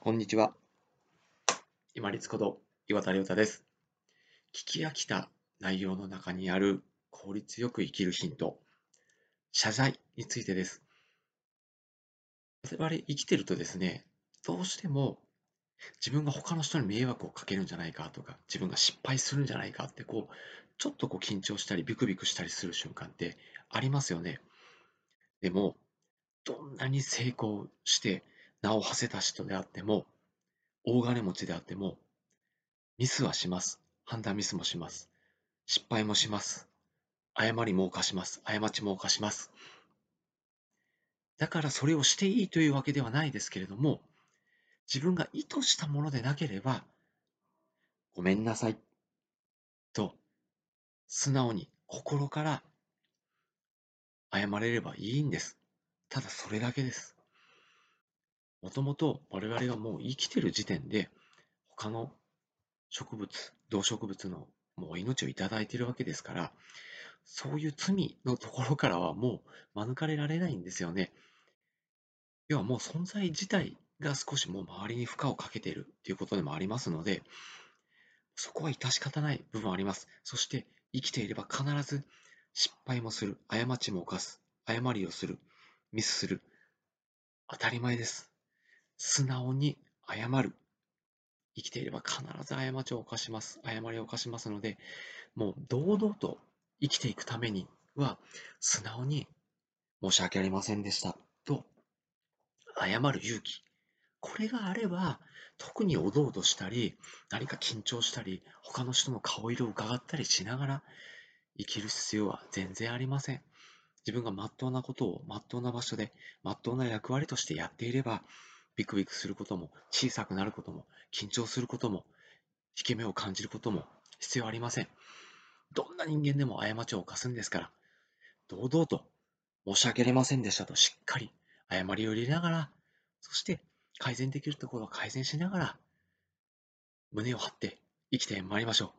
こんにちは。今立こと岩田亮太です。聞き飽きた内容の中にある効率よく生きるヒント、謝罪についてです。我々生きてるとですね、どうしても自分が他の人に迷惑をかけるんじゃないかとか、自分が失敗するんじゃないかってこう、ちょっとこう緊張したりビクビクしたりする瞬間ってありますよね。でも、どんなに成功して名を馳せた人であっても、大金持ちであっても、ミスはします。判断ミスもします。失敗もします。誤りも犯します。過ちも犯します。だからそれをしていいというわけではないですけれども、自分が意図したものでなければ、ごめんなさいと素直に心から謝れればいいんです。ただそれだけです。もともと我々がもう生きてる時点で、他の植物、動植物のもう命をいただいているわけですから、そういう罪のところからはもう免れられないんですよね。要はもう存在自体が少しもう周りに負荷をかけているということでもありますので、そこは致し方ない部分あります。そして生きていれば必ず失敗もする、過ちも犯す、誤りをする、ミスする。当たり前です。素直に謝る。生きていれば必ず過ちを犯します。誤りを犯しますので、もう堂々と生きていくためには、素直に申し訳ありませんでしたと謝る勇気。これがあれば、特におどおどしたり、何か緊張したり、他の人の顔色を伺ったりしながら生きる必要は全然ありません。自分がまっとうなことをまっとうな場所で、まっとうな役割としてやっていれば、ビクビクすることも、小さくなることも、緊張することも、引け目を感じることも必要ありません。どんな人間でも過ちを犯すんですから、堂々と申し訳ありませんでしたとしっかり謝りを入れながら、そして改善できるところは改善しながら、胸を張って生きてまいりましょう。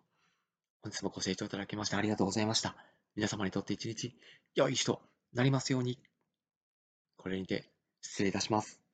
本日もご清聴いただきましてありがとうございました。皆様にとって一日良い日となりますように。これにて失礼いたします。